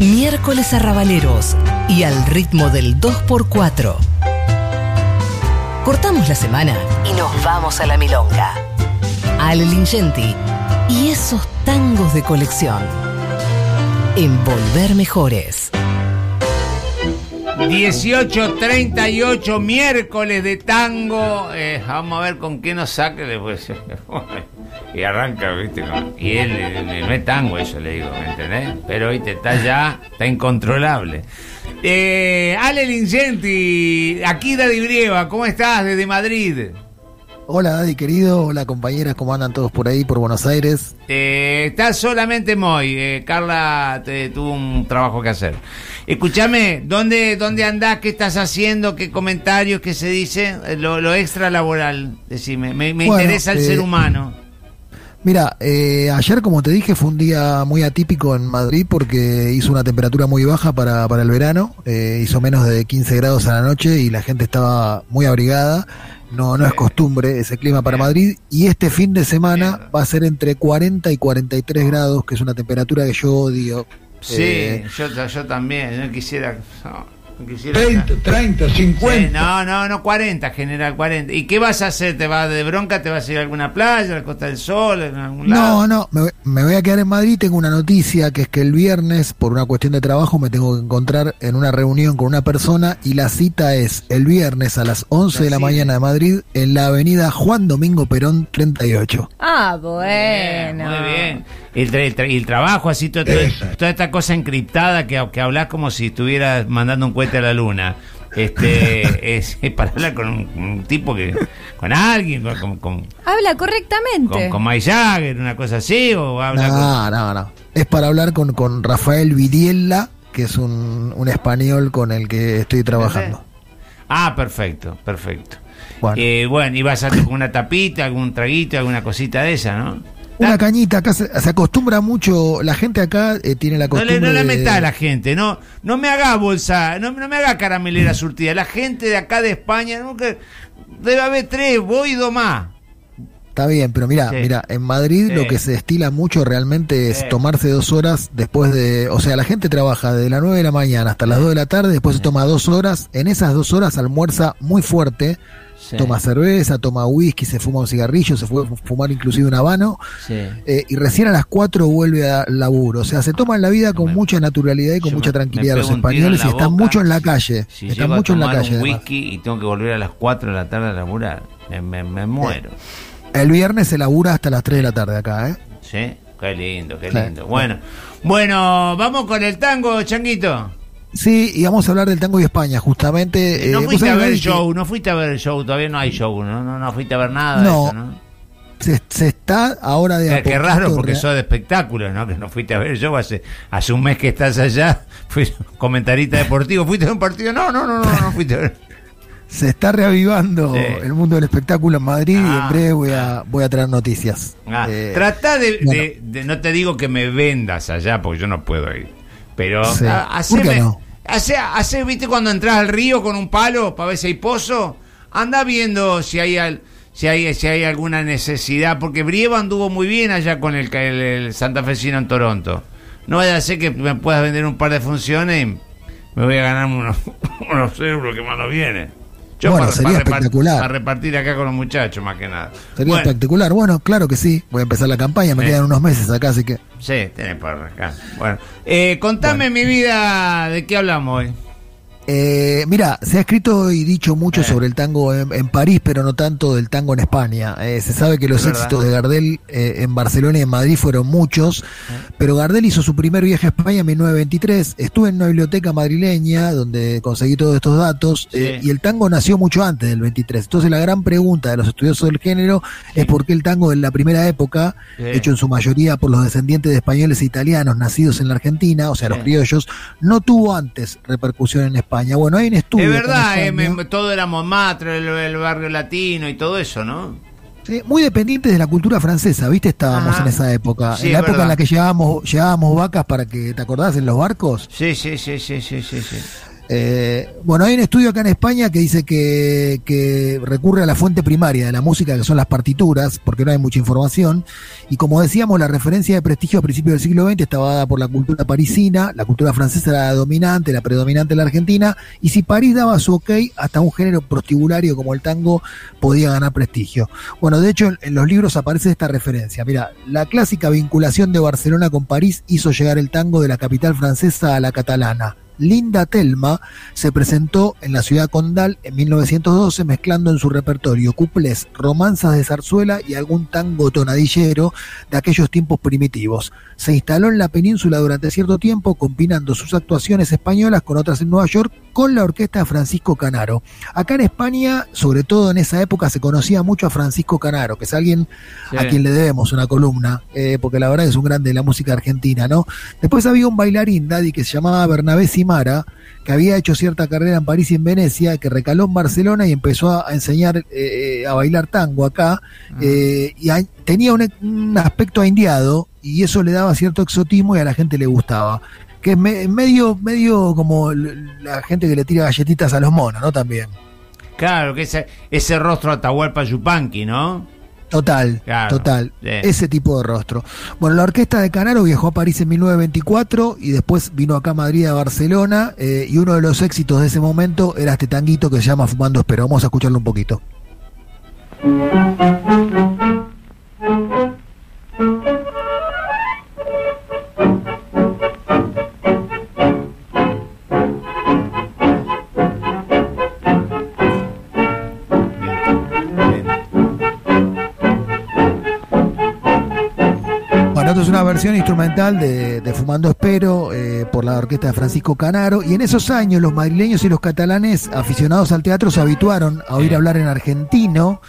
Miércoles arrabaleros y al ritmo del 2x4. Cortamos la semana y nos vamos a la milonga. Ale Lingenti y esos tangos de colección. Envolver mejores. 18.38, miércoles de tango. Eh, vamos a ver con qué nos saque después. y arranca, ¿viste? con- Y él, eh, no es tango eso, le digo, ¿me entendés? Pero, ¿viste? Está ya, está incontrolable. Eh, Ale Lincenti, aquí Daddy Brieva, ¿cómo estás desde Madrid? Hola Daddy querido, hola compañeras, ¿cómo andan todos por ahí, por Buenos Aires? Eh, estás solamente Moy. Eh, Carla te, tuvo un trabajo que hacer. Escúchame, ¿dónde, ¿dónde andás? ¿Qué estás haciendo? ¿Qué comentarios? ¿Qué se dice? Eh, Lo, lo extra laboral, decime. Me, me Bueno, interesa el eh, ser humano. Mira, eh, ayer como te dije fue un día muy atípico en Madrid porque hizo una temperatura muy baja para, para el verano, eh, hizo menos de 15 grados a la noche y la gente estaba muy abrigada, no, no es costumbre ese clima para Madrid y este fin de semana va a ser entre 40 y 43 grados, que es una temperatura que yo odio. Sí, Eh, yo, yo también. No quisiera. No quisiera 30, 30, 50. Sí, no, no, no 40, general 40. ¿Y qué vas a hacer? ¿Te vas de bronca? ¿Te vas a ir a alguna playa, a la Costa del Sol, en algún lado? No, no, me, voy- me voy a quedar en Madrid. Tengo una noticia que es que el viernes, por una cuestión de trabajo, me tengo que encontrar en una reunión con una persona y la cita es el viernes a las 11 de la cita. mañana de Madrid en la avenida Juan Domingo Perón 38. Ah, Bien, bueno. Muy bien. El, tra- el tra- y el trabajo, así, todo- toda esta cosa encriptada que, que hablas como si estuvieras mandando un cohete a la luna. Este, es, es para hablar con un, un tipo que. con alguien, con, con, con, Habla correctamente. con, con Mike Jagger, una cosa así, o habla con. No, no, no. Es para hablar con, con Rafael Vidiella, que es un, un español con el que estoy trabajando. Ah, perfecto, perfecto. Bueno. Eh, bueno, y vas a con una tapita, algún traguito, alguna cosita de esa, ¿no? Una cañita, acá se, se acostumbra mucho, la gente acá eh, tiene la No costumbre le, no le de- metas a la gente, no, no me haga bolsa, no, no me haga caramelera surtida. La gente de acá de España, nunca, debe haber tres, voy y dos más. Está bien, pero mira, Sí. mira, en Madrid Sí. lo que se estila mucho realmente es Sí. tomarse dos horas después de, o sea, la gente trabaja de las 9 de la mañana hasta las 2 de la tarde, después se toma dos horas, en esas dos horas almuerza muy fuerte, Sí, toma cerveza, toma whisky, se fuma un cigarrillo, se fue fumar inclusive un habano, sí. eh, y recién a las 4 vuelve al laburo, o sea, se toman la vida con Me- mucha naturalidad y con mucha tranquilidad los españoles y están mucho en la calle, Si están llego mucho a en la calle. un además. whisky y tengo que volver a las 4 de la tarde a laburar, me, me, me muero. El viernes se labura hasta las 3 de la tarde acá, ¿eh? Sí, qué lindo, qué lindo. Bueno, bueno, vamos con el tango, Changuito. Sí, y vamos a hablar del tango y España, justamente. No eh, fuiste a ver el que- show, no fuiste a ver el show, todavía no hay show, no, no, no fuiste a ver nada de No, eso, ¿no? se, se está ahora de a Qué, raro porque sos de espectáculos, ¿no? Que no fuiste a ver el show hace, hace un mes que estás allá, fui comentarista deportivo, ¿fuiste a un partido? No, no, no, no, no fuiste a ver. se está reavivando Sí. el mundo del espectáculo en Madrid y Ah, en breve voy a, voy a traer noticias. Ah, Eh, Trata de, bueno. de- de- no te digo que me vendas allá porque yo no puedo ir, pero Sí. ah, ¿Por qué haceme- no? Hace, hace, viste, cuando entras al río con un palo para ver si hay pozo, anda viendo si hay al- si hay, si hay alguna necesidad, porque Brieva anduvo muy bien allá con el, el, el santafesino en Toronto. No vaya a ser que me puedas vender un par de funciones y me voy a ganar unos, unos euros que más no viene. Bueno, sería repar- espectacular. para repartir acá con los muchachos, más que nada. Sería Bueno, espectacular. Bueno, claro que sí. Voy a empezar la campaña. Me Sí. quedan unos meses acá, así que. Sí, tenés para acá. Bueno, eh, contame mi vida, ¿de qué hablamos hoy? Eh, mira, se ha escrito y dicho mucho Eh. sobre el tango en, en París, pero no tanto del tango en España. Eh, se sabe que los Es verdad. éxitos de Gardel eh, en Barcelona y en Madrid fueron muchos, Eh. pero Gardel hizo su primer viaje a España en 1923. Estuve en una biblioteca madrileña donde conseguí todos estos datos Sí. y el tango nació mucho antes del 23. Entonces la gran pregunta de los estudiosos del género es por qué el tango en la primera época, Sí. hecho en su mayoría por los descendientes de españoles e italianos nacidos en la Argentina, o sea, los criollos, no tuvo antes repercusión en España. Bueno, hay un estudio. Es verdad, eh, España, me- todo era Montmartre, el, el barrio latino y todo eso, ¿no? sí, muy dependientes de la cultura francesa, ¿viste? Estábamos Ajá. en esa época. Sí, en la época verdad. en la que llevábamos, llevábamos vacas para que, ¿te acordás? En los barcos. Sí, sí, sí, sí, sí, sí. sí. Eh, bueno, hay un estudio acá en España que dice que, recurre a la fuente primaria de la música, que son las partituras, porque no hay mucha información. Y como decíamos, la referencia de prestigio a principios del siglo XX estaba dada por la cultura parisina, la cultura francesa era la dominante, la predominante en la Argentina, y si París daba su ok, hasta un género prostibulario como el tango podía ganar prestigio. Bueno, de hecho, en los libros aparece esta referencia. Mira, la clásica vinculación de Barcelona con París hizo llegar el tango de la capital francesa a la catalana Linda Telma se presentó en la ciudad condal en 1912 mezclando en su repertorio cuplés, romanzas de zarzuela y algún tango tonadillero de aquellos tiempos primitivos. Se instaló en la península durante cierto tiempo combinando sus actuaciones españolas con otras en Nueva York con la orquesta de Francisco Canaro. Acá en España, sobre todo en esa época, se conocía mucho a Francisco Canaro, que es alguien a quien le debemos una columna, eh, porque la verdad es un grande de la música argentina, ¿no? Después había un bailarín, Daddy, que se llamaba Bernabé Simara, que había hecho cierta carrera en París y en Venecia, que recaló en Barcelona y empezó a, enseñar eh, eh, a bailar tango acá, ah. y tenía un, un aspecto indiado, y eso le daba cierto exotismo y a la gente le gustaba que es medio, medio como la gente que le tira galletitas a los monos, ¿no? También. Claro, que ese, ese rostro Atahualpa Yupanqui, ¿no? Total, total. Ese tipo de rostro. Bueno, la orquesta de Canaro viajó a París en 1924 y después vino acá a Madrid, a Barcelona. Eh, y uno de los éxitos de ese momento era este tanguito que se llama Fumando Espero. Vamos a escucharlo un poquito. Versión instrumental de, Fumando Espero eh, por la orquesta de Francisco Canaro. Y en esos años los madrileños y los catalanes aficionados al teatro se habituaron a oír hablar en argentino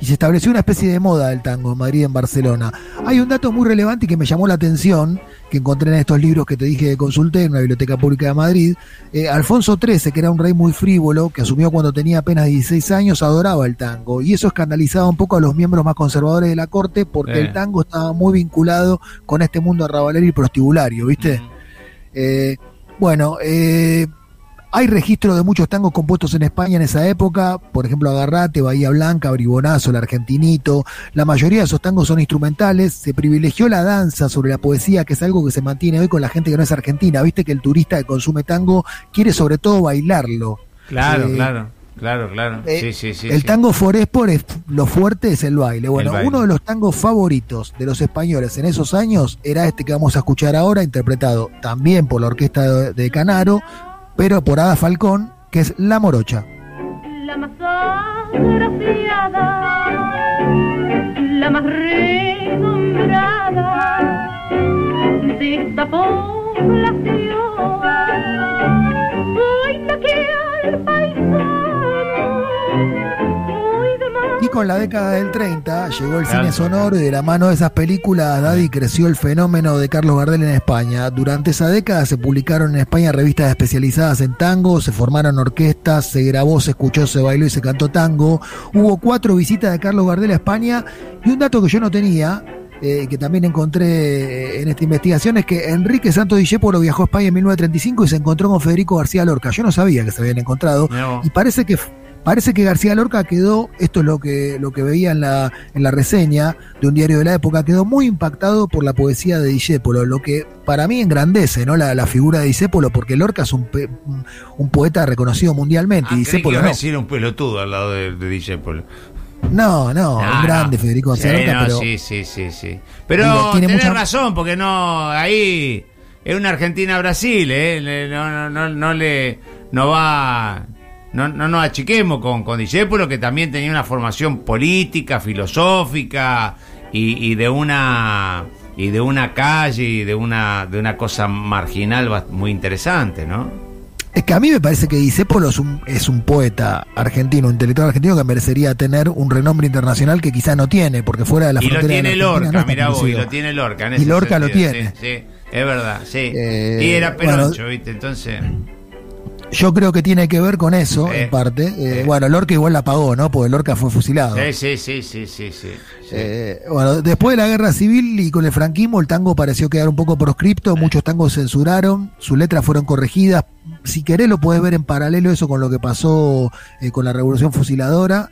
y se estableció una especie de moda del tango en Madrid y en Barcelona. Hay un dato muy relevante y que me llamó la atención, que encontré en estos libros que te dije que consulté en la Biblioteca Pública de Madrid. Eh, Alfonso XIII, que era un rey muy frívolo, que asumió cuando tenía apenas 16 años, adoraba el tango. Y eso escandalizaba un poco a los miembros más conservadores de la corte porque el tango estaba muy vinculado con este mundo arrabalero y prostibulario, ¿viste? Eh, bueno, eh, hay registro de muchos tangos compuestos en España en esa época, por ejemplo Agarrate, Bahía Blanca, Bribonazo, El Argentinito. La mayoría de esos tangos son instrumentales. Se privilegió la danza sobre la poesía, que es algo que se mantiene hoy con la gente que no es argentina. Viste que el turista que consume tango quiere sobre todo bailarlo. Claro, eh, claro. Claro, claro. Eh, sí, sí, sí, el tango forespor es lo fuerte es el baile. Bueno, uno de los tangos favoritos de los españoles en esos años era este que vamos a escuchar ahora, interpretado también por la orquesta de Canaro, pero por Ada Falcón, que es La Morocha. La más agraciada, la más renombrada de esta población, hoy que al Y con la década del 30 llegó el cine sonoro y de la mano de esas películas Daddy creció el fenómeno de Carlos Gardel en España. Durante esa década se publicaron en España revistas especializadas en tango, se formaron orquestas, se grabó, se escuchó, se bailó y se cantó tango. Hubo cuatro visitas de Carlos Gardel a España y un dato que yo no tenía, eh, que también encontré en esta investigación es que Enrique Santos Discépolo viajó a España en 1935 y se encontró con Federico García Lorca. Yo no sabía que se habían encontrado y parece que Parece que García Lorca quedó, esto es lo que, lo que veía en la, en la reseña de un diario de la época, quedó muy impactado por la poesía de Discépolo, lo que para mí engrandece ¿no? la, figura de Discépolo, porque Lorca es un, un poeta reconocido mundialmente. Ah, y Discépolo no. decir un pelotudo al lado de, de No, no, un grande Federico García Lorca, pero... Sí, sí, sí, sí. Pero tiene mucha razón, porque no, ahí es una Argentina-Brasil, ¿eh? No, no, no, no le... No va no, no nos achiquemos con, con Discépolo, que también tenía una formación política, filosófica y, de una y de una calle y de una de una cosa marginal muy interesante, ¿no? Es que a mí me parece que Discépolo es un, es un poeta argentino, un intelectual argentino que merecería tener un renombre internacional que quizá no tiene, porque fuera de la frontera. Y lo tiene Lorca, mira vos, y lo tiene Lorca. y Lorca lo tiene. Sí, es verdad, sí. Eh, y era Peroncho, ¿viste? Entonces. Yo creo que tiene que ver con eso, en parte. Eh, Sí. Bueno, Lorca igual la pagó, ¿no? Porque Lorca fue fusilado. Sí, sí, sí, sí, sí. Eh, bueno, después de la guerra civil y con el franquismo, el tango pareció quedar un poco proscripto, muchos tangos censuraron, sus letras fueron corregidas. Si querés, lo puedes ver en paralelo eso con lo que pasó eh, con la revolución fusiladora.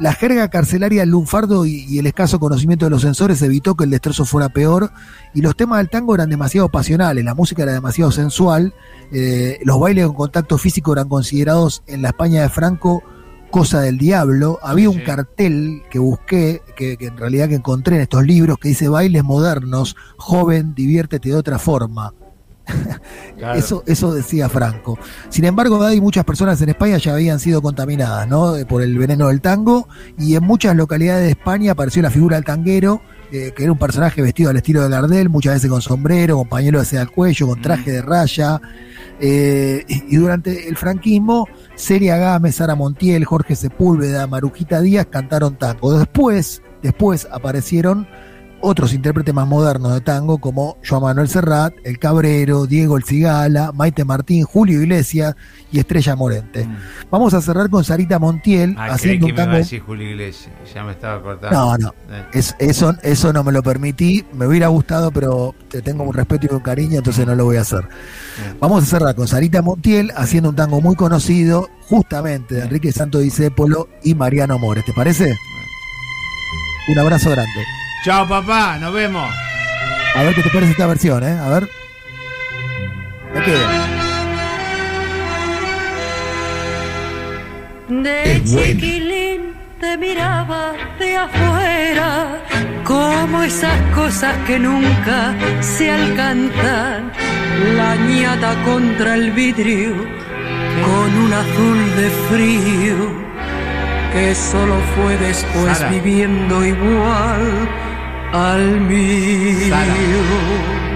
La jerga carcelaria, el lunfardo y, y el escaso conocimiento de los censores evitó que el destrozo fuera peor. Y los temas del tango eran demasiado pasionales, la música era demasiado sensual. eh, los bailes con contacto físico eran considerados en la España de Franco cosa del diablo. Había un Sí. cartel que busqué, que, que en realidad que encontré en estos libros, que dice bailes modernos, joven, diviértete de otra forma. Claro. Eso, eso decía Franco. Sin embargo, hay muchas personas en España ya habían sido contaminadas ¿no? Eh, por el veneno del tango y en muchas localidades de España apareció la figura del tanguero, eh, que era un personaje vestido al estilo de Gardel, muchas veces con sombrero, con pañuelo de seda al cuello, con traje de raya. Eh, y y durante el franquismo, Celia Gámez, Sara Montiel, Jorge Sepúlveda, Marujita Díaz cantaron tango. Después, después aparecieron otros intérpretes más modernos de tango como Joan Manuel Serrat, El Cabrero, Diego El Cigala, Maite Martín, Julio Iglesias y Estrella Morente. Mm. Vamos a cerrar con Sarita Montiel Ah, haciendo que un me tango. decir Julio Iglesias. Ya me estaba cortando. No, no. Eh. Es- eso, eso no me lo permití, me hubiera gustado, pero te tengo un respeto y un cariño, entonces no lo voy a hacer. Bien. Vamos a cerrar con Sarita Montiel haciendo un tango muy conocido, justamente de Enrique Santo Discépolo y Mariano Mores. ¿Te parece? Un abrazo grande. Chao, papá. Nos vemos. A ver qué te parece esta versión, ¿eh? A ver. De chiquilín te miraba de afuera, como esas cosas que nunca se alcanzan. La ñata contra el vidrio, con un azul de frío, que solo fue después Sara. viviendo igual al mío. Sara.